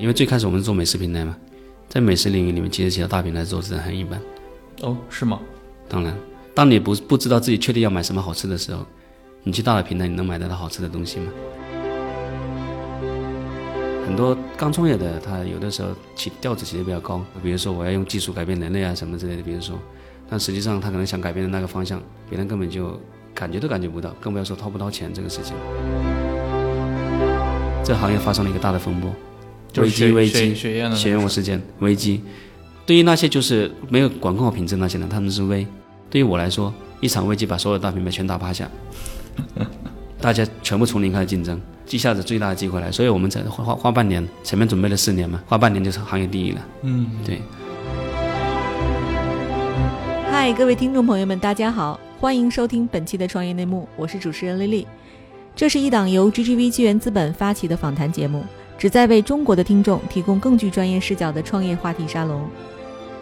因为最开始我们是做美食平台嘛，在美食领域里面，其实其他大平台做的很一般。哦，是吗？当然，当你不不知道自己确定要买什么好吃的时候，你去大的平台，你能买得到好吃的东西吗？很多刚创业的，他有的时候起调子起的比较高，比如说我要用技术改变人类啊什么之类的，比如说，但实际上他可能想改变的那个方向，别人根本就感觉都感觉不到，更不要说掏不掏钱这个事情。这行业发生了一个大的风波，危机危机，血验血验事件危机。对于那些就是没有管控好品质那些人，他们是危；对于我来说，一场危机把所有大品牌全打趴下，大家全部从零开始竞争，一下子最大的机会来，所以我们才花花半年，前面准备了四年嘛，花半年就是行业第一了。嗯，对。嗨，各位听众朋友们，大家好，欢迎收听本期的创业内幕，我是主持人丽丽。这是一档由 GGV 纪元资本发起的访谈节目，旨在为中国的听众提供更具专业视角的创业话题沙龙。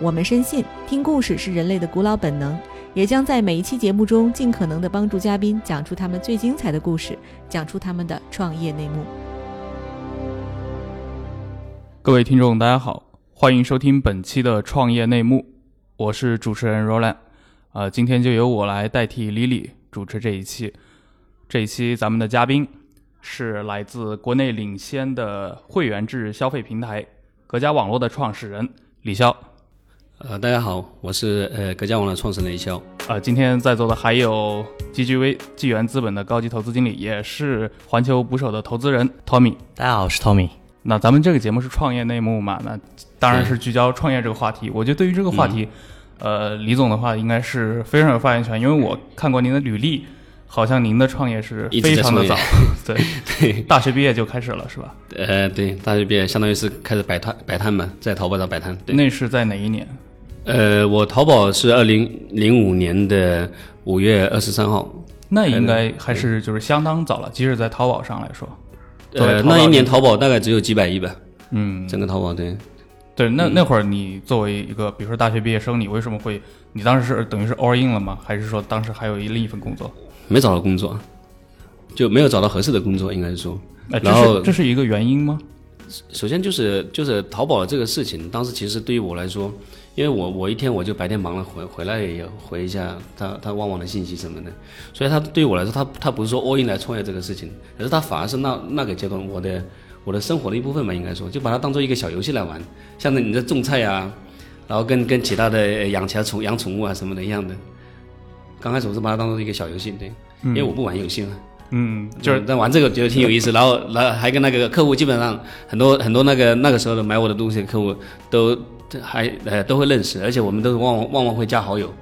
我们深信，听故事是人类的古老本能，也将在每一期节目中尽可能的帮助嘉宾讲出他们最精彩的故事，讲出他们的创业内幕。各位听众，大家好，欢迎收听本期的创业内幕，我是主持人 Roland，呃，今天就由我来代替李李主持这一期。这一期咱们的嘉宾是来自国内领先的会员制消费平台格家网络的创始人李潇。呃，大家好，我是呃格家网络创始人李潇。呃，今天在座的还有 GGV 纪元资本的高级投资经理，也是环球捕手的投资人 Tommy。大家好，我是 Tommy。那咱们这个节目是创业内幕嘛？那当然是聚焦创业这个话题。我觉得对于这个话题，呃，李总的话应该是非常有发言权，因为我看过您的履历，好像您的创业是非常的早，对对，大学毕业就开始了，是吧？呃，对，大学毕业相当于是开始摆摊摆摊嘛，在淘宝上摆摊。对，那是在哪一年？呃，我淘宝是二零零五年的五月二十三号，那应该还是就是相当早了，即使在淘宝上来说。呃，那一年淘宝大概只有几百亿吧。嗯，整个淘宝对。对，那那会儿你作为一个比如说大学毕业生，你为什么会？你当时是等于是 all in 了吗？还是说当时还有一另一份工作？没找到工作，就没有找到合适的工作，应该是说。哎，然后这是一个原因吗？首先就是就是淘宝这个事情，当时其实对于我来说。因为我我一天我就白天忙了回回来也回一下他他旺旺的信息什么的，所以他对于我来说，他他不是说 all in 来创业这个事情，而是他反而是那那个阶段我的我的生活的一部分吧，应该说就把它当做一个小游戏来玩，像你在种菜啊，然后跟跟其他的养其他宠养宠物啊什么的一样的。刚开始我是把它当做一个小游戏，对，因为我不玩游戏嘛，嗯，就是在玩这个觉得挺有意思，然后然后还跟那个客户基本上很多很多那个那个时候的买我的东西的客户都。还呃都会认识，而且我们都是旺旺旺旺会加好友，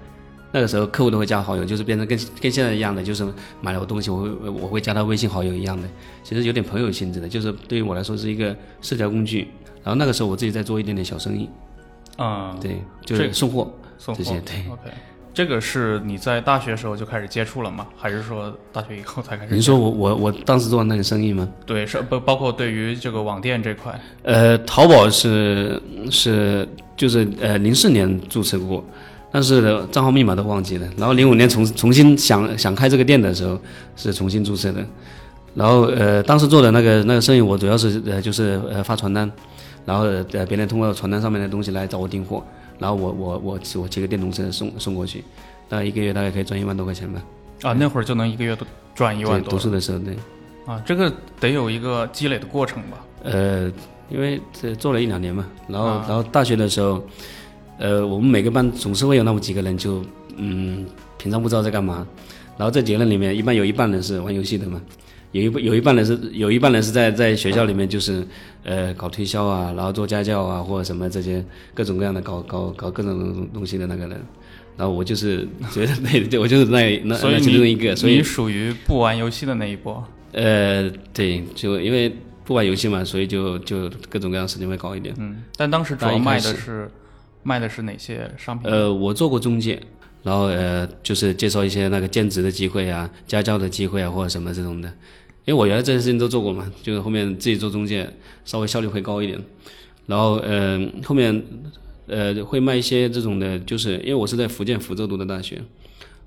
那个时候客户都会加好友，就是变成跟跟现在一样的，就是买了我东西，我会我会加他微信好友一样的，其实有点朋友性质的，就是对于我来说是一个社交工具。然后那个时候我自己在做一点点小生意，啊，对，就是送货送这些，对。OK，这个是你在大学时候就开始接触了吗？还是说大学以后才开始？你说我我我当时做那个生意吗？对，是不包括对于这个网店这块？呃，淘宝是是就是呃零四年注册过，但是账号密码都忘记了。然后零五年重重新想想开这个店的时候是重新注册的。然后呃当时做的那个那个生意，我主要是呃就是呃发传单。然后呃，别人通过传单上面的东西来找我订货，然后我我我我骑个电动车送送过去，大概一个月大概可以赚一万多块钱吧。啊，那会儿就能一个月都赚一万多。读书的时候对。啊，这个得有一个积累的过程吧？呃，因为这做了一两年嘛，然后然后大学的时候，呃，我们每个班总是会有那么几个人，就嗯，平常不知道在干嘛，然后这几个人里面，一般有一半人是玩游戏的嘛。有一有一半人是有一半人是在在学校里面就是呃搞推销啊，然后做家教啊或者什么这些各种各样的搞搞搞各种东西的那个人，然后我就是 觉得那我就是那那那其中一个，所以你属于不玩游戏的那一波。呃，对，就因为不玩游戏嘛，所以就就各种各样的事情会搞一点。嗯，但当时主要卖的是卖的是哪些商品？呃，我做过中介，然后呃就是介绍一些那个兼职的机会啊、家教的机会啊或者什么这种的。因为我原来这些事情都做过嘛，就是后面自己做中介，稍微效率会高一点。然后，呃，后面，呃，会卖一些这种的，就是因为我是在福建福州读的大学，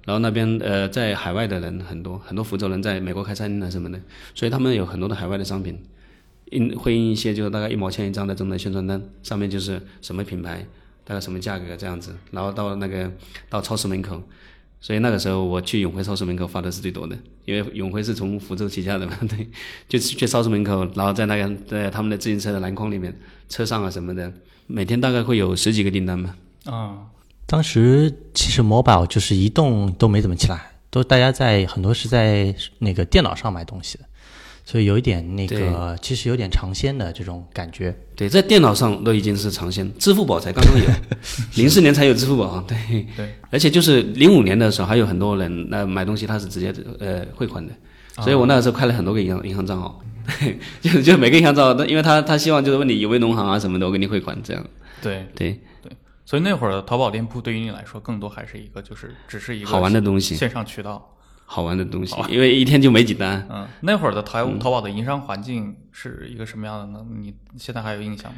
然后那边呃，在海外的人很多，很多福州人在美国开餐厅的什么的，所以他们有很多的海外的商品。印会印一些就是大概一毛钱一张的这种的宣传单，上面就是什么品牌，大概什么价格这样子，然后到那个到超市门口，所以那个时候我去永辉超市门口发的是最多的，因为永辉是从福州起家的嘛，对，就去超市门口，然后在那个在他们的自行车的篮筐里面，车上啊什么的，每天大概会有十几个订单吧。啊，当时其实某宝就是移动都没怎么起来，都大家在很多是在那个电脑上买东西的，所以有一点那个其实有点尝鲜的这种感觉。对，在电脑上都已经是尝鲜，支付宝才刚刚有，零四年才有支付宝，对。对，而且就是零五年的时候，还有很多人那买东西他是直接呃汇款的，所以我那个时候开了很多个银行银行账号，对，就就每个银行账号，因为他他希望就是问你有没有农行啊什么的，我给你汇款这样，对。对，所以那会儿的淘宝店铺对于你来说，更多还是一个就是只是一个好玩的东西，线上渠道。好玩的东西，因为一天就没几单。嗯，那会儿的淘淘宝的营商环境是一个什么样的呢？你现在还有印象吗？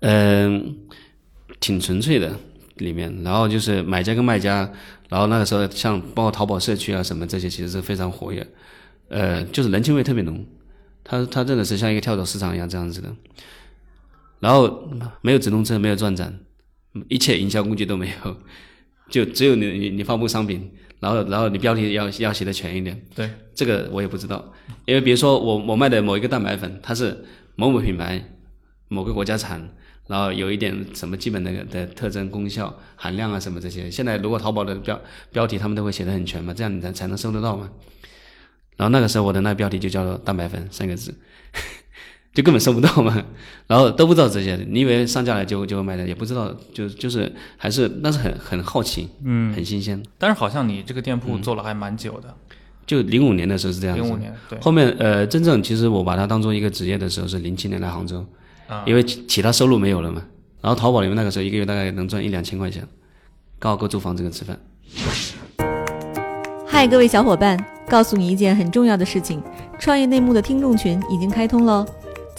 嗯，挺纯粹的里面，然后就是买家跟卖家，然后那个时候像包括淘宝社区啊什么这些，其实是非常活跃，呃，就是人情味特别浓。它它真的是像一个跳蚤市场一样这样子的，然后没有直通车，没有转展，一切营销工具都没有，就只有你你你发布商品，然后然后你标题要要写的全一点。对，这个我也不知道，因为比如说我我卖的某一个蛋白粉，它是某某品牌，某个国家产，然后有一点什么基本的的特征、功效、含量啊什么这些。现在如果淘宝的标标题他们都会写的很全嘛，这样你才才能搜得到嘛。然后那个时候我的那标题就叫做蛋白粉三个字，就根本收不到嘛。然后都不知道这些，你以为上架了就就会卖的，也不知道，就就是还是那是很很好奇，嗯，很新鲜。但是好像你这个店铺做了还蛮久的，就零五年的时候是这样子。零五年对。后面呃，真正其实我把它当做一个职业的时候是零七年来杭州，啊，因为其其他收入没有了嘛。然后淘宝里面那个时候一个月大概能赚一两千块钱，刚好够租房子跟吃饭。嗨，各位小伙伴，告诉你一件很重要的事情：创业内幕的听众群已经开通喽。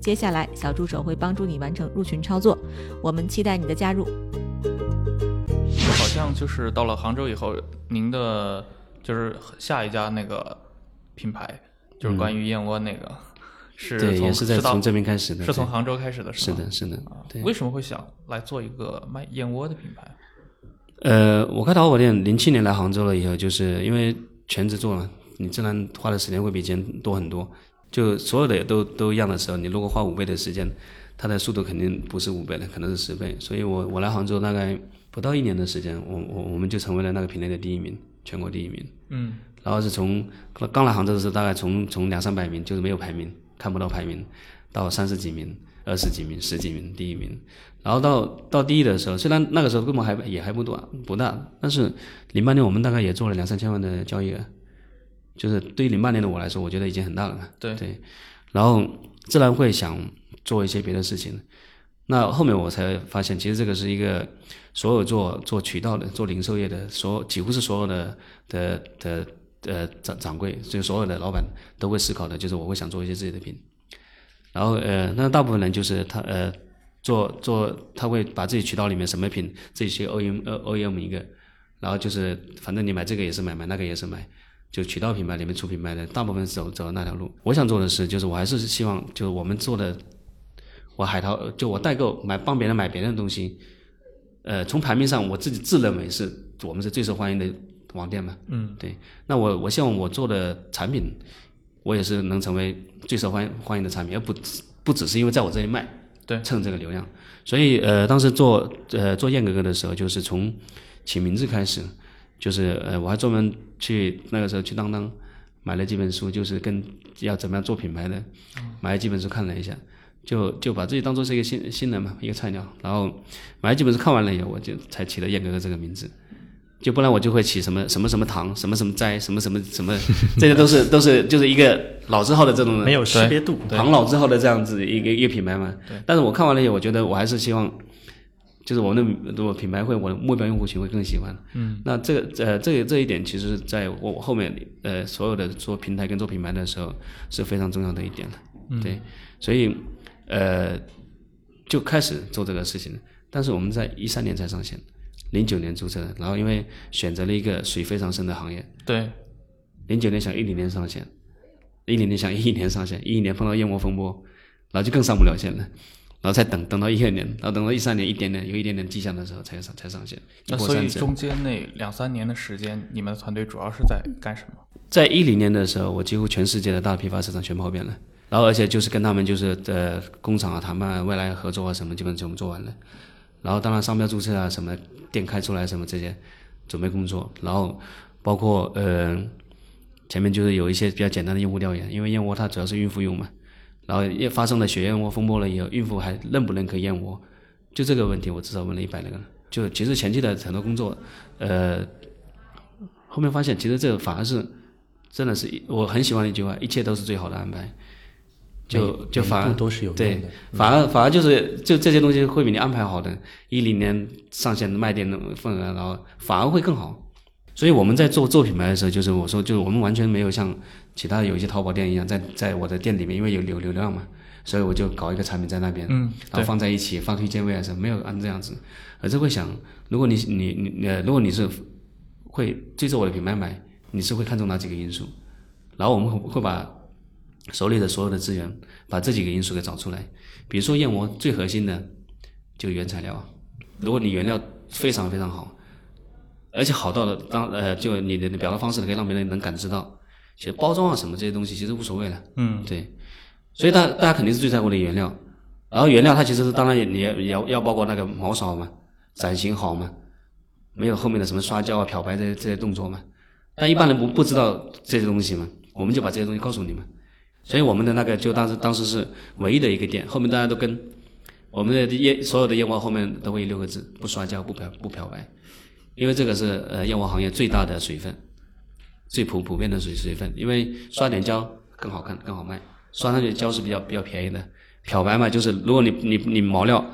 接下来，小助手会帮助你完成入群操作。我们期待你的加入。好像就是到了杭州以后，您的就是下一家那个品牌，就是关于燕窝那个，是对，也是在从这边开始的，是从杭州开始的，是的，是的。对，为什么会想来做一个卖燕窝的品牌？呃，我开淘宝店零七年来杭州了以后，就是因为全职做了，你自然花的时间会比以前多很多。就所有的都都一样的时候，你如果花五倍的时间，它的速度肯定不是五倍的，可能是十倍。所以我我来杭州大概不到一年的时间，我我我们就成为了那个品类的第一名，全国第一名。嗯。然后是从刚来杭州的时候，大概从从两三百名就是没有排名，看不到排名，到三十几名、二十几名、十几名第一名。然后到到第一的时候，虽然那个时候规模还也还不多不大，但是零八年我们大概也做了两三千万的交易额。就是对于零八年的我来说，我觉得已经很大了嘛。对对，然后自然会想做一些别的事情。那后面我才发现，其实这个是一个所有做做渠道的、做零售业的，所几乎是所有的的的呃掌掌柜，就所有的老板都会思考的，就是我会想做一些自己的品。然后呃，那大部分人就是他呃做做他会把自己渠道里面什么品自己去 OEM 呃 OEM 一个，然后就是反正你买这个也是买，买那个也是买。就渠道品牌里面出品牌的大部分走走那条路。我想做的是，就是我还是希望，就是我们做的，我海淘，就我代购买帮别人买别人的东西，呃，从排名上我自己自认为是我们是最受欢迎的网店嘛。嗯，对。那我我希望我做的产品，我也是能成为最受欢迎欢迎的产品，而不不只是因为在我这里卖，对，蹭这个流量。所以呃，当时做呃做燕哥哥的时候，就是从起名字开始。就是呃，我还专门去那个时候去当当买了几本书，就是跟要怎么样做品牌的，买了几本书看了一下，就就把自己当做是一个新新人嘛，一个菜鸟。然后买了几本书看完了以后，我就才起了燕哥哥这个名字。就不然我就会起什么什么什么糖，什么什么斋，什么什么什么，这些都是都是就是一个老字号的这种没有识别度，唐老字号的这样子一个一个品牌嘛。但是我看完了以后，我觉得我还是希望，就是我们的我品牌会我的目标用户群会更喜欢。嗯。那这个呃这个这一点，其实在我后面呃所有的做平台跟做品牌的时候是非常重要的一点的。对。所以呃就开始做这个事情，但是我们在一三年才上线。零九年注册的，然后因为选择了一个水非常深的行业，对，零九年想一零年上线，一零年想一一年上线，一一年碰到燕窝风波，然后就更上不了线了，然后再等等到一二年，然后等到一三年一点点有一点点迹象的时候才上才上线。那所以中间那两三年的时间，你们的团队主要是在干什么？在一零年的时候，我几乎全世界的大批发市场全跑遍了，然后而且就是跟他们就是呃工厂啊谈判、未来合作啊什么，基本全部做完了。然后当然商标注册啊什么店开出来什么这些准备工作，然后包括呃前面就是有一些比较简单的用户调研，因为燕窝它主要是孕妇用嘛，然后也发生了血燕窝风波了以后，孕妇还认不认可燕窝，就这个问题我至少问了一百来个，就其实前期的很多工作，呃后面发现其实这个反而是真的是我很喜欢一句话，一切都是最好的安排。就就反而对，反而反而就是就这些东西会比你安排好的，一零年上线卖店的份额，然后反而会更好。所以我们在做做品牌的时候，就是我说，就是我们完全没有像其他有一些淘宝店一样，在在我的店里面，因为有流流量嘛，所以我就搞一个产品在那边，嗯，然后放在一起放推荐位啊什么，没有按这样子，而是会想，如果你你你呃，如果你是会追着我的品牌买，你是会看中哪几个因素，然后我们会会把。手里的所有的资源，把这几个因素给找出来。比如说燕窝最核心的就原材料啊，如果你原料非常非常好，而且好到了当呃，就你的表达方式可以让别人能感知到，其实包装啊什么这些东西其实无所谓了。嗯，对。所以大大家肯定是最在乎的原料，然后原料它其实是当然也你也要要包括那个毛少嘛，展型好嘛，没有后面的什么刷胶啊、漂白这些这些动作嘛。但一般人不不知道这些东西嘛，我们就把这些东西告诉你们。所以我们的那个就当时当时是唯一的一个店，后面大家都跟我们的燕所有的燕窝后面都会有六个字：不刷胶、不漂不漂白，因为这个是呃燕窝行业最大的水分，最普普遍的水水分。因为刷点胶更好看更好卖，刷上去胶是比较比较便宜的。漂白嘛，就是如果你你你毛料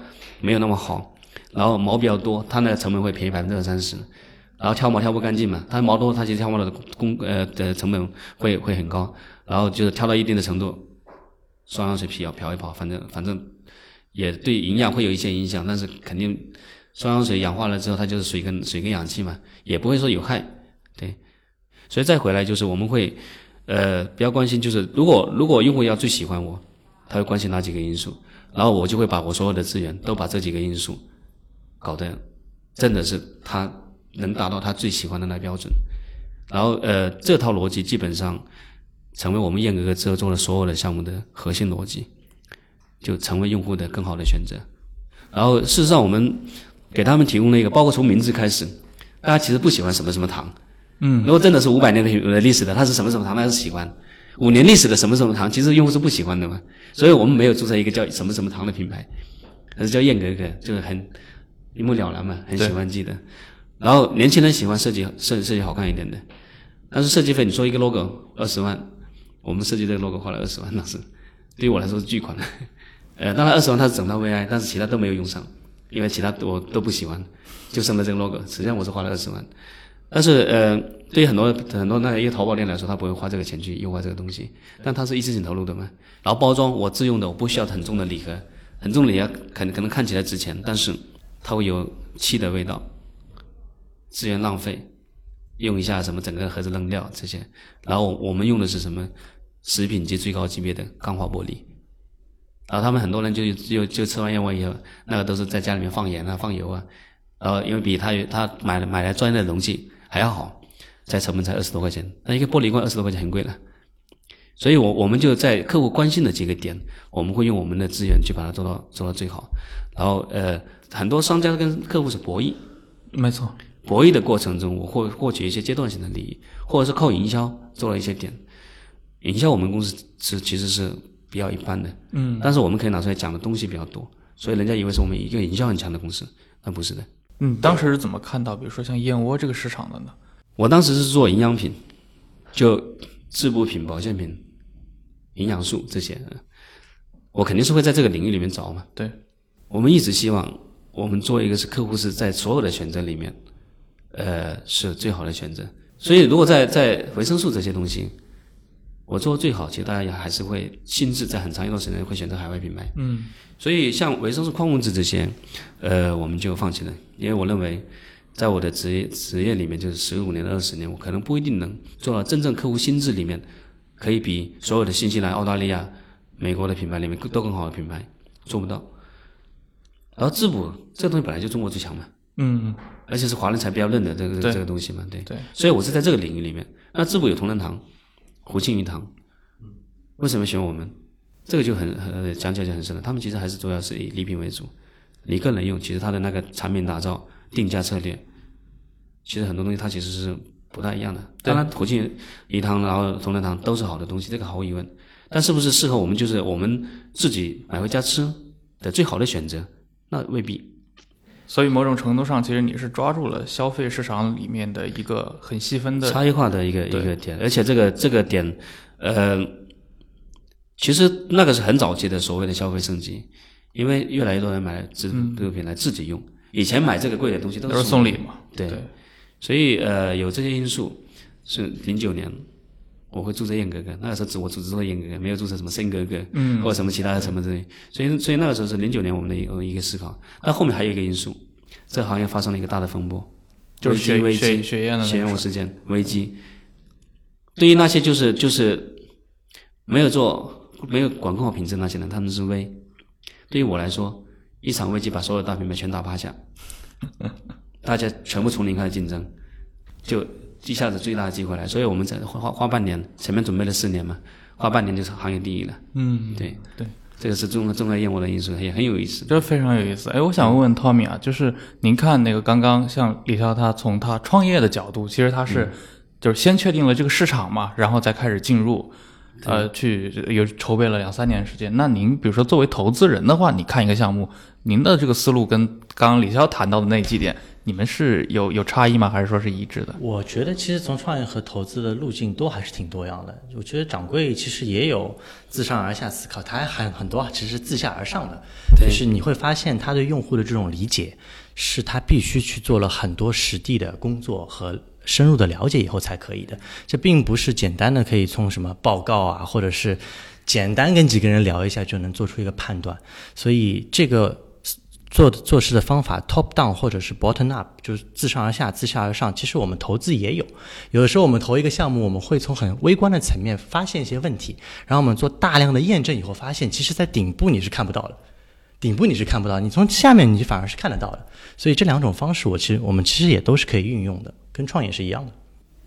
没有那么好，然后毛比较多，它那个成本会便宜百分之二三十。然后挑毛挑不干净嘛，它毛多，它其实挑毛的工呃的成本会会很高。然后就是挑到一定的程度，双氧水漂漂一泡，反正反正也对营养会有一些影响，但是肯定双氧水氧化了之后，它就是水跟水跟氧气嘛，也不会说有害。对，所以再回来就是我们会呃比较关心，就是如果如果用户要最喜欢我，他会关心哪几个因素，然后我就会把我所有的资源都把这几个因素搞得真的是他。能达到他最喜欢的那标准，然后呃，这套逻辑基本上成为我们燕哥哥之后做的所有的项目的核心逻辑，就成为用户的更好的选择。然后事实上，我们给他们提供了一个，包括从名字开始，大家其实不喜欢什么什么糖，嗯，如果真的是五百年的历史的，它是什么什么糖，那是喜欢；五年历史的什么什么糖，其实用户是不喜欢的嘛。所以我们没有注册一个叫什么什么糖的品牌，而是叫燕格格，就是很一目了然嘛，很喜欢记得。然后年轻人喜欢设计设设计好看一点的，但是设计费你说一个 logo 二十万，我们设计这个 logo 花了二十万，那是对于我来说是巨款。呃，当然二十万它是整套 VI，但是其他都没有用上，因为其他我都不喜欢，就剩了这个 logo。实际上我是花了二十万，但是呃，对。于很多很多那个一个淘宝店来说，他不会花这个钱去优化这个东西，但它是一次性投入的嘛。然后包装我自用的，我不需要很重的礼盒，很重的礼盒可能可能看起来值钱，但是它会有气的味道。资源浪费，用一下什么整个盒子扔掉这些，然后我们用的是什么？食品级最高级别的钢化玻璃，然后他们很多人就就就吃完燕窝以后，那个都是在家里面放盐啊放油啊，然后因为比他他买买来专业的容器还要好，在成本才二十多块钱，那一个玻璃罐二十多块钱很贵了，所以我我们就在客户关心的几个点，我们会用我们的资源去把它做到做到最好，然后呃很多商家跟客户是博弈，没错。博弈的过程中，我获获取一些阶段性的利益，或者是靠营销做了一些点。营销我们公司是其实是比较一般的，嗯，但是我们可以拿出来讲的东西比较多，所以人家以为是我们一个营销很强的公司，那不是的。嗯，当时是怎么看到，比如说像燕窝这个市场的呢？我当时是做营养品，就滋补品、保健品、营养素这些，我肯定是会在这个领域里面找嘛。对，我们一直希望我们做一个是客户是在所有的选择里面，呃，是最好的选择。所以如果在在维生素这些东西，我做的最好，其实大家也还是会心智在很长一段时间会选择海外品牌。嗯，所以像维生素、矿物质这些，呃，我们就放弃了，因为我认为，在我的职业职业里面，就是十五年、二十年，我可能不一定能做到真正客户心智里面，可以比所有的新西兰、澳大利亚、美国的品牌里面都更好的品牌做不到。然后滋补这个东西本来就中国最强嘛，嗯，而且是华人才比较认的这个这个东西嘛，对。对，所以我是在这个领域里面。那滋补有同仁堂、胡庆余堂，为什么选我们？这个就很很讲起来就很深了。他们其实还是主要是以礼品为主，你个人用，其实它的那个产品打造、定价策略，其实很多东西它其实是不太一样的。当然，胡庆余堂然后同仁堂都是好的东西，这个毫无疑问。但是不是适合我们，就是我们自己买回家吃的最好的选择？那未必。所以某种程度上，其实你是抓住了消费市场里面的一个很细分的差异化的一个一个点，而且这个这个点，呃，其实那个是很早期的所谓的消费升级，因为越来越多人买自这个品牌自己用，以前买这个贵的东西都都是是送礼嘛。对。对，所以呃有这些因素，是零九年我会注册燕格格，那个时候只我只注册燕格格，没有注册什么森格格，嗯，或者什么其他的什么之类，所以所以那个时候是零九年我们的一个一个思考，那后面还有一个因素，这个行业发生了一个大的风波，就是血血血液的那血个源事件危机。对于那些就是就是没有做没有管控好品质那些人，他们是危。对于我来说，一场危机把所有大品牌全打趴下，大家全部从零开始竞争，就一下子最大的机会来。所以我们在花花花半年，前面准备了四年嘛，花半年就是行业第一了。嗯，对对，这个是重重要业务的因素，也很有意思。这非常有意思。哎，我想问问 Tommy 啊，就是您看那个刚刚像李潇他从他创业的角度，其实他是就是先确定了这个市场嘛，然后再开始进入，呃，去有筹备了两三年时间。那您比如说作为投资人的话，你看一个项目，您的这个思路跟刚刚李潇谈到的那几点，你们是有有差异吗？还是说是一致的？我觉得其实从创业和投资的路径都还是挺多样的。我觉得掌柜其实也有自上而下思考，他还很很多其实是自下而上的，就是你会发现他对用户的这种理解，是他必须去做了很多实地的工作和深入的了解以后才可以的。这并不是简单的可以从什么报告啊，或者是简单跟几个人聊一下就能做出一个判断。所以这个做做事的方法，top down 或者是 bottom up，就是自上而下、自下而上。其实我们投资也有，有的时候我们投一个项目，我们会从很微观的层面发现一些问题，然后我们做大量的验证以后，发现其实在顶部你是看不到的，顶部你是看不到，你从下面你反而是看得到的。所以这两种方式，我其实我们其实也都是可以运用的，跟创业是一样的。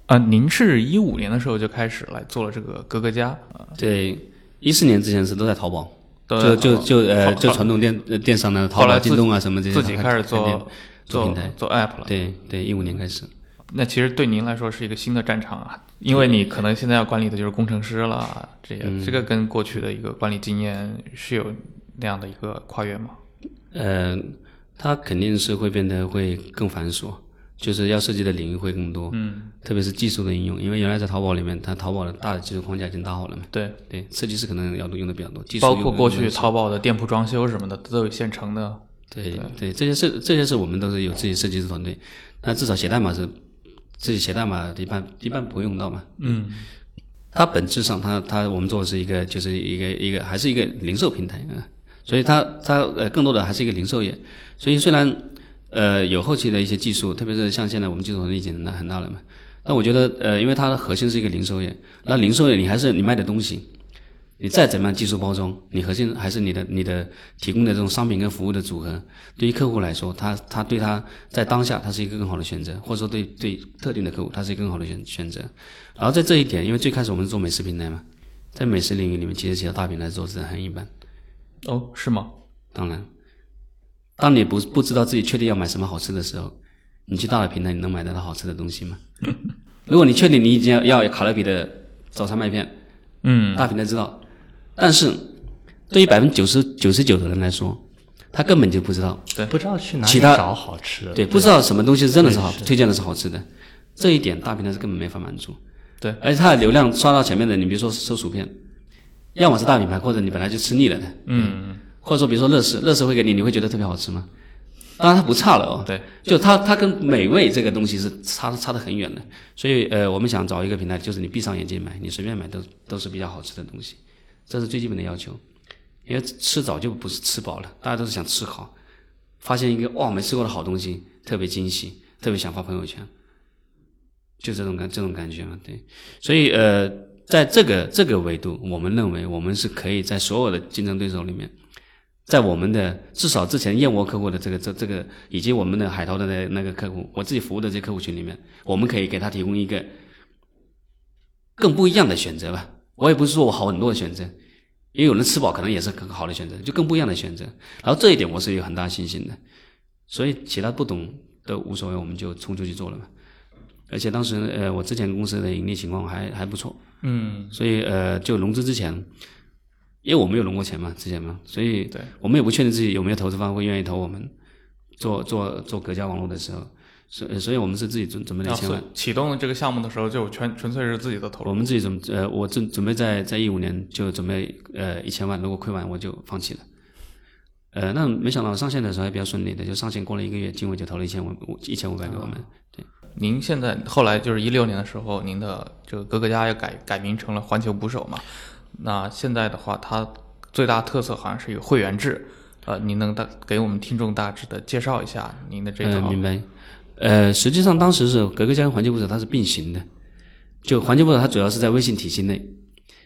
啊、您是一五年的时候就开始来做了这个格格家，啊对，一四年之前是都在淘宝，都就 就就呃就传统电呃电商的淘宝、京东啊什么这些，自己开始做做做平台。做 app 了。对对，一五年开始。那其实对您来说是一个新的战场啊，因为你可能现在要管理的就是工程师了，这些、嗯这个跟过去的一个管理经验是有那样的一个跨越吗？呃，它肯定是会变得会更繁琐，就是要涉及的领域会更多，嗯，特别是技术的应用，因为原来在淘宝里面，它淘宝的大的技术框架已经搭好了嘛，对，对，设计师可能要用的比较多，技术包括过去淘宝的店铺装修什么的都有现成的。对对，这些是这些是我们都是有自己设计师团队，那至少写代码是自己写代码一般一般不会用到嘛。嗯，它本质上它它我们做的是一个就是一个一个还是一个零售平台啊，所以它它呃更多的还是一个零售业，所以虽然呃有后期的一些技术，特别是像现在我们技术能力已经很大很大了嘛，那我觉得呃因为它的核心是一个零售业，那零售业你还是你卖的东西。你再怎么样技术包装，你核心还是你的你的提供的这种商品跟服务的组合。对于客户来说，他他对他在当下他是一个更好的选择，或者说对对特定的客户他是一个更好的选选择。然后在这一点，因为最开始我们是做美食平台嘛，在美食领域里面，其实其他大平台做的很一般。哦，是吗？当然，当你不不知道自己确定要买什么好吃的时候，你去大的平台，你能买得到好吃的东西吗？如果你确定你已经要要卡乐比的早餐麦片，嗯，大平台知道，但是对于百分之九十九十九的人来说，他根本就不知道，对。不知道去哪里找好吃。的，对，不知道什么东西真的是好推荐的是好吃的，这一点大平台是根本没法满足。对，而且它的流量刷到前面的，你比如说搜薯片，要么是大品牌，或者你本来就吃腻了的，嗯，或者说比如说乐事，乐事会给你，你会觉得特别好吃吗？当然它不差了哦，对，就它它跟美味这个东西是差差得很远的，所以呃，我们想找一个平台，就是你闭上眼睛买，你随便买都都是比较好吃的东西，这是最基本的要求。因为吃早就不是吃饱了，大家都是想吃好，发现一个哇没吃过的好东西，特别惊喜，特别想发朋友圈，就这种感这种感觉嘛，对。所以呃，在这个这个维度，我们认为我们是可以在所有的竞争对手里面，在我们的至少之前燕窝客户的这个这这个，以及我们的海淘的那那个客户，我自己服务的这些客户群里面，我们可以给他提供一个更不一样的选择吧。我也不是说我好很多的选择，因为有人吃饱可能也是很好的选择，就更不一样的选择。然后这一点我是有很大信心的，所以其他不懂都无所谓，我们就冲出去做了嘛。而且当时呃，我之前公司的盈利情况还还不错，嗯，所以呃，就融资之前，因为我没有融过钱嘛，之前嘛，所以对我们也不确定自己有没有投资方会愿意投我们做做做隔家网络的时候，所所以我们是自己准准备了一千万，启动这个项目的时候，就全纯粹是自己的投入。我们自己准呃，我准准备在在一五年就准备呃一千万，如果亏完我就放弃了。呃，那没想到上线的时候还比较顺利的，就上线过了一个月，经纬就投了一千五一千五百给我们。对，您现在后来就是一六年的时候，您的这个格格家也改改名成了环球捕手嘛？那现在的话，它最大特色好像是有会员制。呃，您能大给我们听众大致的介绍一下您的这呃，套？明白。呃，实际上当时是格格家跟环球捕手它是并行的，就环球捕手它主要是在微信体系内，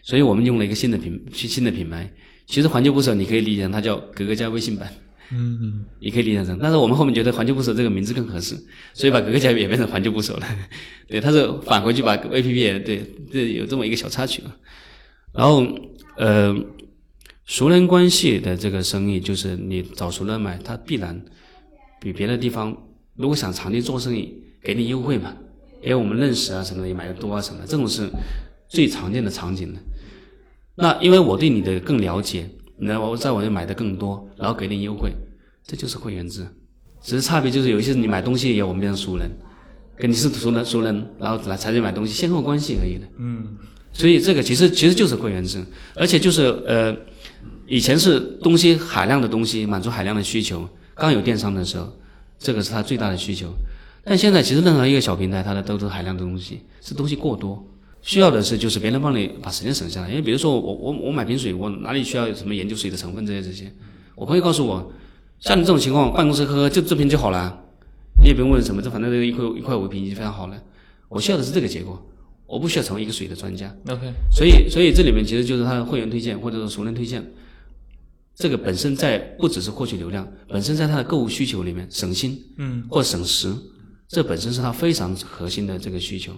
所以我们用了一个新的品新的品牌。其实环球捕手你可以理解成它叫格格家微信版，嗯，嗯，也可以理解成，但是我们后面觉得环球捕手这个名字更合适，所以把格格家也变成环球捕手了。对，它是返回去把 A P P 也对，这有这么一个小插曲啊。然后呃，熟人关系的这个生意，就是你找熟人买，他必然比别的地方，如果想长期做生意，给你优惠嘛，因为我们认识啊什么的也买的多啊什么的，这种是最常见的场景的。那因为我对你的更了解，那我在我这买的更多，然后给你优惠，这就是会员制。只是差别就是有一些你买东西也我们变成熟人，跟你是熟人熟人，然后来才去买东西，先后关系而已的。嗯，所以这个其实其实就是会员制，而且就是呃，以前是东西海量的东西满足海量的需求，刚有电商的时候，这个是它最大的需求。但现在其实任何一个小平台，它的都是海量的东西，是东西过多，需要的是就是别人帮你把时间省下来。因为比如说我我我买瓶水，我哪里需要有什么研究水的成分这些这些，我朋友告诉我，像你这种情况，办公室喝喝就这瓶就好了，你也不用问什么，这反正这一块一块五一瓶已经非常好了。我需要的是这个结果，我不需要成为一个水的专家。OK，所以，所以这里面其实就是他的会员推荐或者说熟人推荐，这个本身在不只是获取流量，本身在他的购物需求里面省心，嗯，或省时，这本身是他非常核心的这个需求，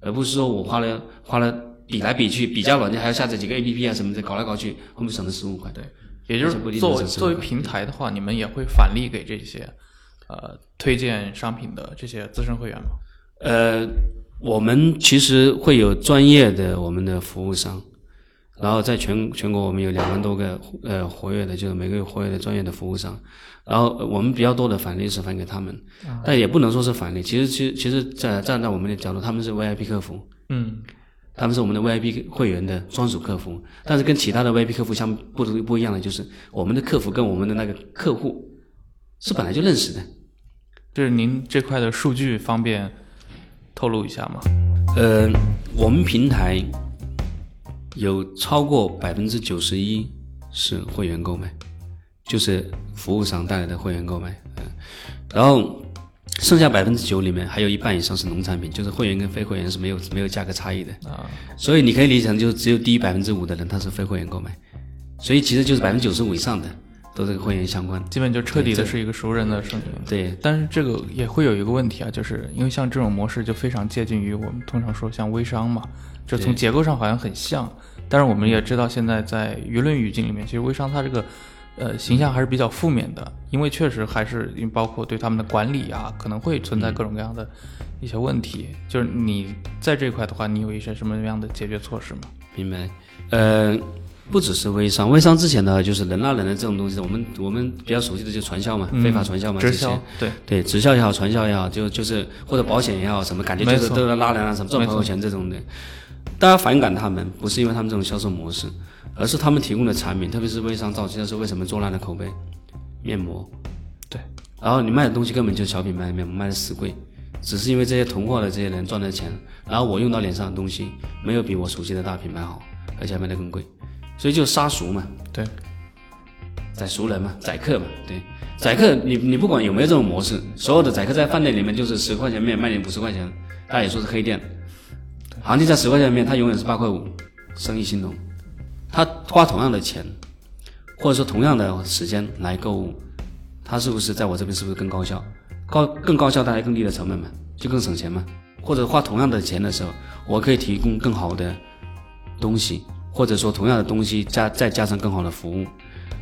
而不是说我花了花了比来比去，比较软件还要下载几个 APP 啊什么的，搞来搞去，后面省了十五块。对，也就是作为能省15块作为平台的话，你们也会返利给这些呃推荐商品的这些资深会员吗？呃，我们其实会有专业的我们的服务商，然后在全全国我们有两万多个呃活跃的，就是每个月活跃的专业的服务商，然后呃我们比较多的返利是返给他们，但也不能说是返利，其实其实其实在站在我们的角度，他们是 VIP 客服，嗯，他们是我们的 VIP 会员的专属客服，但是跟其他的 VIP 客服相不不一样的就是，我们的客服跟我们的那个客户是本来就认识的。就是您这块的数据方便透露一下吗？呃，我们平台有超过百分之九十一是会员购买，就是服务商带来的会员购买，嗯、然后剩下百分之九里面还有一半以上是农产品，就是会员跟非会员是没有没有价格差异的，啊，所以你可以理解成就是只有低于百分之五的人他是非会员购买，所以其实就是百分之九十五以上的都是跟会员相关。基本就彻底的是一个熟人的生意。对，但是这个也会有一个问题啊，就是因为像这种模式就非常接近于我们通常说像微商嘛，就从结构上好像很像，但是我们也知道现在在舆论语境里面，其实微商它这个呃形象还是比较负面的，因为确实还是因为包括对他们的管理啊，可能会存在各种各样的一些问题。就是你在这一块的话，你有一些什么样的解决措施吗？明白。呃，不只是微商，微商之前呢，就是人拉人的这种东西，我们我们比较熟悉的就是传销嘛，非法传销嘛，这些。直销，对，对，直销也好，传销也好，就就是或者保险也好，什么感觉就是都在拉人啊，什么赚朋友钱这种的。大家反感他们，不是因为他们这种销售模式，而是他们提供的产品，特别是微商早期的时候，为什么做烂了口碑？面膜，对，然后你卖的东西根本就是小品牌面膜，卖的死贵，只是因为这些囤货的这些人赚的钱，然后我用到脸上的东西没有比我熟悉的大品牌好，而且还卖的更贵，所以就杀熟嘛。对，宰熟人嘛，宰客嘛，对，宰客你你不管有没有这种模式，所有的宰客在饭店里面就是十块钱面卖你五十块钱，大家也说是黑店，行情在十块钱面，他永远是八块五，生意兴隆，他花同样的钱，或者说同样的时间来购物，他是不是在我这边是不是更高效？高更高效带来更低的成本嘛，就更省钱嘛？或者花同样的钱的时候，我可以提供更好的东西，或者说同样的东西加再加上更好的服务。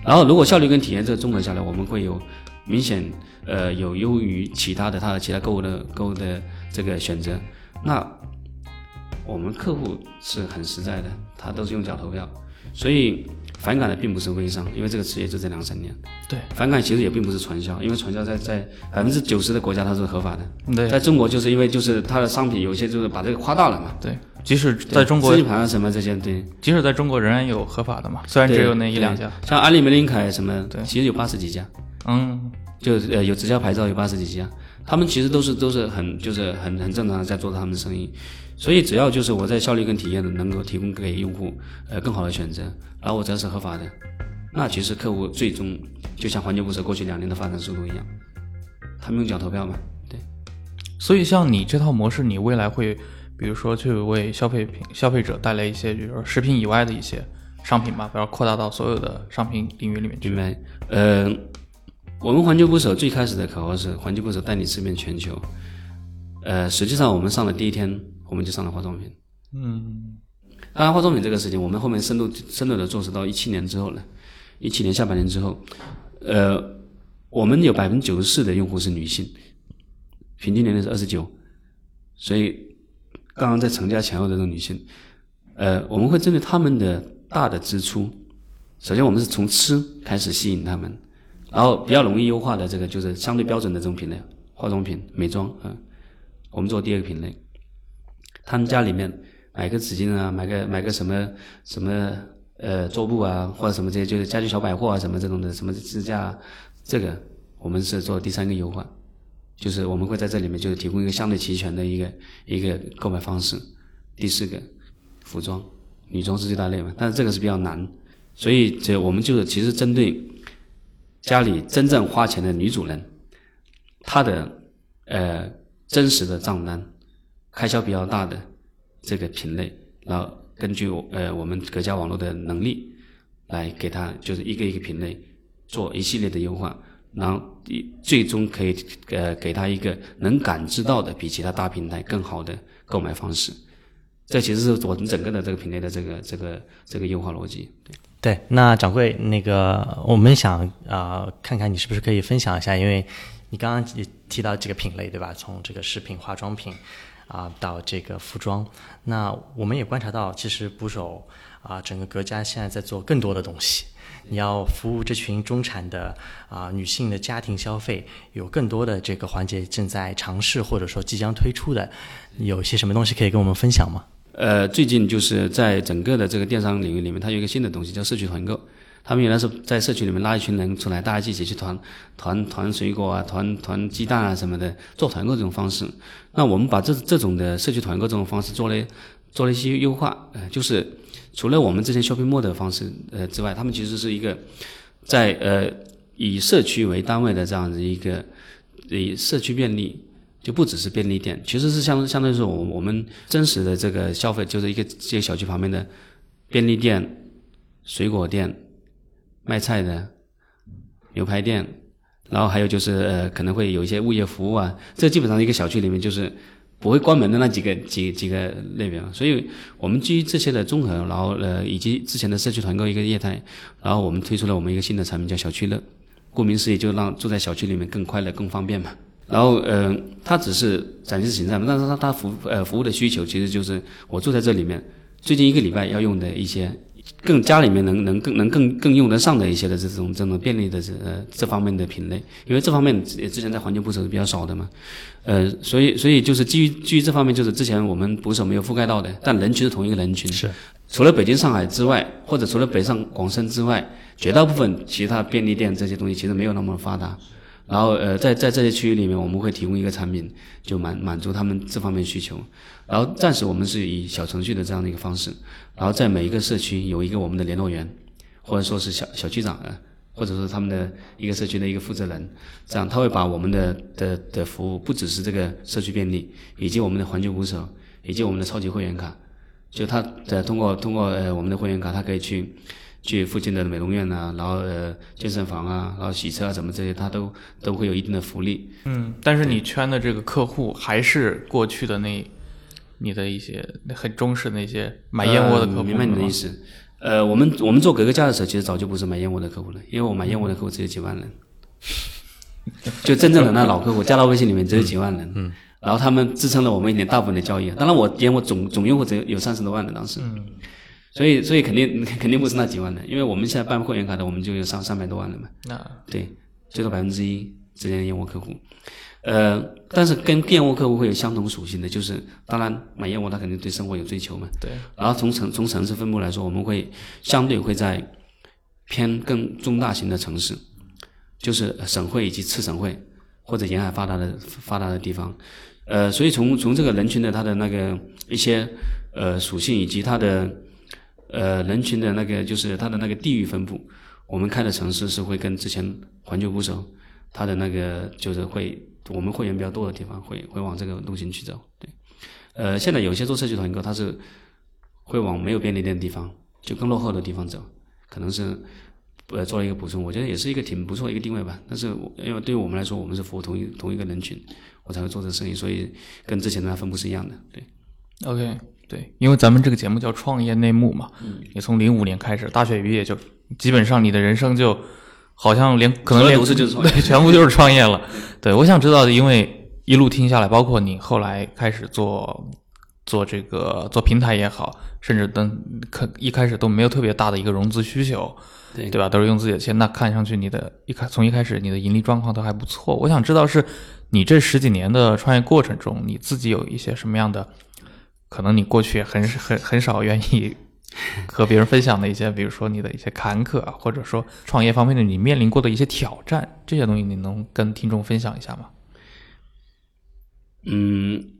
然后，如果效率跟体验这个综合下来，我们会有明显呃有优于其他的它的其他购物的购物的这个选择。那我们客户是很实在的，他都是用脚投票，所以反感的并不是微商，因为这个职业就这两三年。对，反感其实也并不是传销，因为传销在在百分之九十的国家它是合法的，对，在中国就是因为就是它的商品有些就是把这个夸大了嘛。对，即使在中国资，金盘啊什么这些，对，即使在中国仍然有合法的嘛，虽然只有那一两家。像阿里、梅林凯什么，对。其实有八十几家，嗯，就呃有直销牌照有八十几家，他们其实都是都是很就是很很正常的在做他们的生意，所以只要就是我在效率跟体验的能够提供给用户呃更好的选择，然后我只要是合法的，那其实客户最终就像环球捕手过去两年的发展速度一样，他们用脚投票嘛，对，所以像你这套模式，你未来会比如说去为消费品消费者带来一些，比如说食品以外的一些商品吧，比如扩大到所有的商品领域里面去。明白？呃，我们环球捕手最开始的口号是环球捕手带你吃遍全球，呃，实际上我们上的第一天我们就上了化妆品。嗯，当然，化妆品这个事情，我们后面深度深度的做是到一七年之后了，一七年下半年之后，呃，我们有百分之九十四的用户是女性，平均年龄是二十九，所以刚刚在成家前后的这种女性，呃，我们会针对他们的大的支出，首先我们是从吃开始吸引他们，然后比较容易优化的这个就是相对标准的这种品类，化妆品、美妆，嗯、我们做第二个品类，他们家里面买个纸巾啊，买个买个什么什么呃桌布啊，或者什么这些就是家居小百货啊什么这种的，什么支架啊，这个我们是做第三个优化，就是我们会在这里面就是提供一个相对齐全的一个一个购买方式。第四个，服装，女装是最大类嘛，但是这个是比较难，所以这我们就是其实针对家里真正花钱的女主人，她的呃真实的账单，开销比较大的这个品类，然后根据呃我们格家网络的能力，来给她就是一个一个品类做一系列的优化，然后最终可以呃给他一个能感知到的比其他大平台更好的购买方式。这其实是我们整个的这个品类的这个这个这个优化逻辑。对，那掌柜，那个我们想啊、呃看看你是不是可以分享一下，因为你刚刚也提到几个品类，对吧？从这个饰品、化妆品啊、到这个服装，那我们也观察到，其实捕手啊、整个格家现在在做更多的东西。你要服务这群中产的啊、女性的家庭消费，有更多的这个环节正在尝试或者说即将推出的，有些什么东西可以跟我们分享吗？呃，最近就是在整个的这个电商领域里面，它有一个新的东西叫社区团购。他们原来是在社区里面拉一群人出来，大家一起去团团团水果啊，团团鸡蛋啊什么的，做团购这种方式。那我们把这这种的社区团购这种方式做了做了一些优化，呃，就是除了我们之前 shopping mall 的方式呃之外，他们其实是一个在呃以社区为单位的这样子一个以社区便利就不只是便利店，其实是相相当于是我我们真实的这个消费，就是一个这个小区旁边的便利店、水果店、卖菜的牛排店，然后还有就是呃可能会有一些物业服务啊，这基本上一个小区里面就是不会关门的那几个几几个类别，所以我们基于这些的综合，然后呃以及之前的社区团购一个业态，然后我们推出了我们一个新的产品叫小区乐，顾名思义就让住在小区里面更快乐、更方便嘛。然后，呃，它只是展示形象，但是它它服呃服务的需求其实就是我住在这里面，最近一个礼拜要用的一些更家里面能能更能更更用得上的一些的这种这种便利的这呃这方面的品类，因为这方面之之前在环境捕手是比较少的嘛，呃，所以所以就是基于基于这方面，就是之前我们捕手没有覆盖到的，但人群是同一个人群，是除了北京、上海之外，或者除了北上广深之外，绝大部分其他便利店这些东西其实没有那么发达。然后呃，在在这些区域里面，我们会提供一个产品，就满满足他们这方面需求。然后暂时我们是以小程序的这样的一个方式，然后在每一个社区有一个我们的联络员，或者说是小小区长啊，或者说他们的一个社区的一个负责人，这样他会把我们的的的服务，不只是这个社区便利，以及我们的环球捕手，以及我们的超级会员卡，就他的通过通过呃我们的会员卡，他可以去。去附近的美容院呐，然后呃健身房啊，然后洗车啊什么这些，他都都会有一定的福利。嗯，但是你圈的这个客户还是过去的那，你的一些很忠实的那些买燕窝的客户。明白你的意思。呃，我们我们做格格家的时候，其实早就不是买燕窝的客户了，因为我买燕窝的客户只有几万人，就真正的那老客户加到微信里面只有几万人。嗯。然后他们支撑了我们一年大部分的交易。当然，我燕窝总总用户只有有三十多万的当时。嗯。所以，所以肯定肯定不是那几万人，因为我们现在办会员卡的，我们就有上三百多万人嘛。那对，最多百分之一之间的燕窝客户，呃，但是跟燕窝客户会有相同属性的，就是当然买燕窝他肯定对生活有追求嘛。对。然后从城从城市分布来说，我们会相对会在偏更中大型的城市，就是省会以及次省会或者沿海发达的发达的地方，呃，所以从从这个人群的他的那个一些呃属性以及他的。呃，人群的那个就是他的那个地域分布，我们开的城市是会跟之前环球捕手，它的那个就是会我们会员比较多的地方，会会往这个路线去走。对，呃，现在有些做社区团购，它是会往没有便利店的地方，就更落后的地方走，可能是呃做了一个补充，我觉得也是一个挺不错的一个定位吧。但是因为对于我们来说，我们是服务同一同一个人群，我才会做这个生意，所以跟之前的分布是一样的。对，OK。对，因为咱们这个节目叫创业内幕嘛，你从零五年开始，大学毕业就基本上你的人生就好像连可能连对全部就是创业了。对，我想知道的，因为一路听下来，包括你后来开始做做这个做平台也好，甚至等可一开始都没有特别大的一个融资需求，对对吧？都是用自己的钱，那看上去你的一开从一开始你的盈利状况都还不错。我想知道是你这十几年的创业过程中，你自己有一些什么样的？可能你过去很很很少愿意 和别人分享的一些，比如说你的一些坎坷，或者说创业方面的你面临过的一些挑战，这些东西你能跟听众分享一下吗？嗯，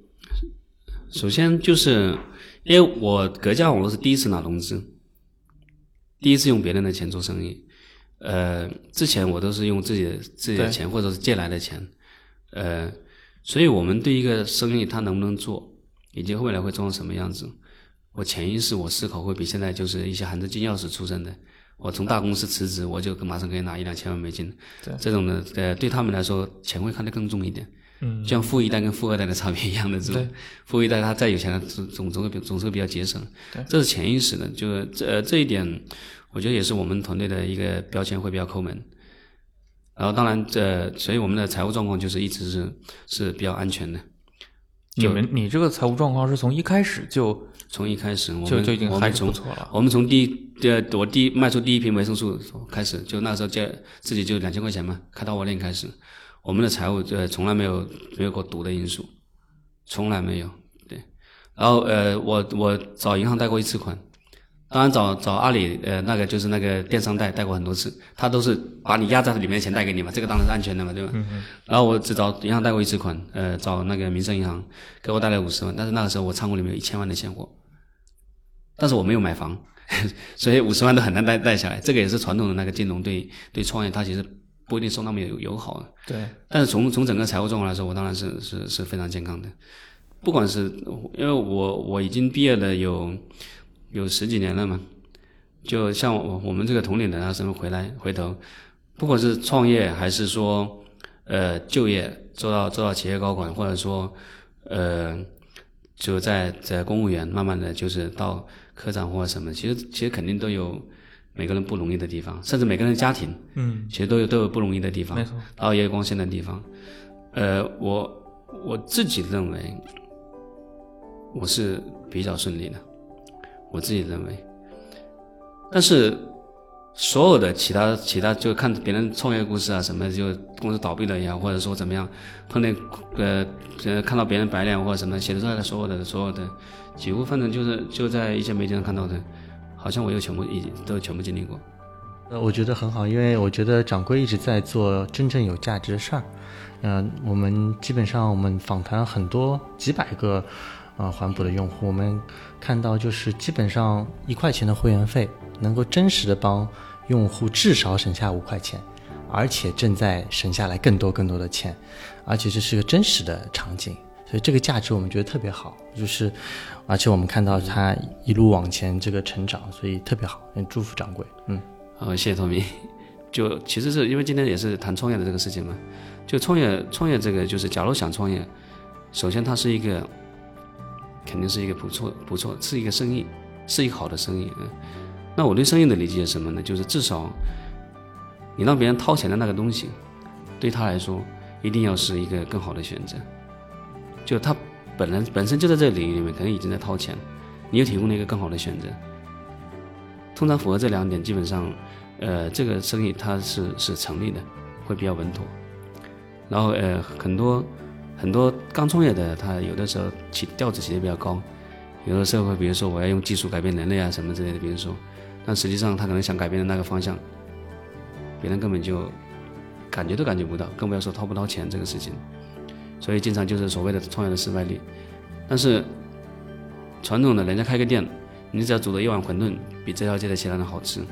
首先就是因为我格价网络是第一次拿融资，第一次用别人的钱做生意，呃，之前我都是用自己的自己的钱或者是借来的钱，呃，所以我们对一个生意它能不能做？以及未来会做成什么样子？我潜意识我思考会比现在就是一些含着金钥匙出生的，我从大公司辞职，我就马上可以拿一两千万美金。对这种的，呃，对他们来说，钱会看得更重一点。嗯，像富一代跟富二代的差别一样的这种。富一代他再有钱，总总总会总是比较节省。对。这是潜意识的，就是这这一点，我觉得也是我们团队的一个标签会比较抠门。然后当然，这所以我们的财务状况就是一直是是比较安全的。你们，你这个财务状况是从一开始就从一开始，就就已经还是不错了。我们从第一，呃，我第一卖出第一瓶维生素开始，就那时候就自己就两千块钱嘛，开淘宝店开始，我们的财务呃从来没有没有过赌的因素，从来没有。对，然后呃，我我找银行贷过一次款。当然找找阿里，呃，那个就是那个电商贷贷过很多次，他都是把你压在里面的钱贷给你嘛，这个当然是安全的嘛，对吧？然后我只找银行贷过一次款，呃，找那个民生银行给我贷了五十万，但是那个时候我仓库里面有一千万的现货，但是我没有买房，所以五十万都很难贷贷下来。这个也是传统的那个金融对对创业，它其实不一定说那么友友好。对。但是从从整个财务状况来说，我当然是是是非常健康的，不管是因为我我已经毕业了有。有十几年了嘛，就像我我们这个同龄人啊，什么回来回头，不管是创业还是说呃就业，做到做到企业高管，或者说呃就在在公务员，慢慢的就是到科长或者什么，其实其实肯定都有每个人不容易的地方，甚至每个人家庭，嗯，其实都有都有不容易的地方，没错，然后也有光鲜的地方，呃，我我自己认为我是比较顺利的。我自己认为，但是所有的其他其他就看别人创业故事啊什么，就公司倒闭了也好，或者说怎么样，碰见呃呃看到别人白脸或者什么写的出来的所有的所有的，几乎反正就是就在一些媒体上看到的，好像我又全部已经都全部经历过。呃，我觉得很好，因为我觉得掌柜一直在做真正有价值的事儿。嗯，我们基本上我们访谈很多几百个啊环补的用户，我们看到就是基本上一块钱的会员费能够真实的帮用户至少省下五块钱，而且正在省下来更多更多的钱，而且这是个真实的场景，所以这个价值我们觉得特别好，就是而且我们看到他一路往前这个成长，所以特别好，祝福掌柜，嗯。好，谢谢托米。就其实是因为今天也是谈创业的这个事情嘛，就创业创业这个就是，假如想创业，首先它是一个，肯定是一个不错不错，是一个生意，是一个好的生意。嗯，那我对生意的理解是什么呢？就是至少你让别人掏钱的那个东西，对他来说一定要是一个更好的选择。就他本来本身就在这个领域里面，可能已经在掏钱，你又提供了一个更好的选择。通常符合这两点，基本上，呃，这个生意它是是成立的，会比较稳妥。然后呃，很多很多刚创业的，他有的时候起调子起的比较高，有的时候会比如说我要用技术改变人类啊什么之类的，比如说，但实际上他可能想改变的那个方向，别人根本就感觉都感觉不到，更不要说掏不掏钱这个事情。所以经常就是所谓的创业的失败率。但是传统的人家开个店。你只要煮的一碗馄饨比这条街的其他人好吃，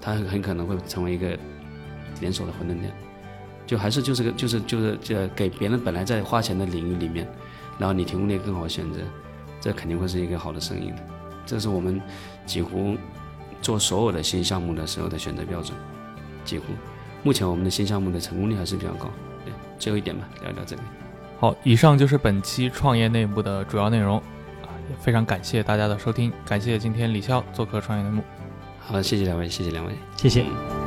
他很可能会成为一个连锁的馄饨店。就还是就是个就是就是这给别人本来在花钱的领域里面，然后你提供了一个更好的选择，这肯定会是一个好的生意的。这是我们几乎做所有的新项目的时候的选择标准。几乎目前我们的新项目的成功率还是比较高。对，最后一点吧，聊一聊这里。好，以上就是本期创业内部的主要内容啊，也。非常感谢大家的收听，感谢今天李潇做客创业内幕。好，谢谢两位，谢谢两位，谢谢。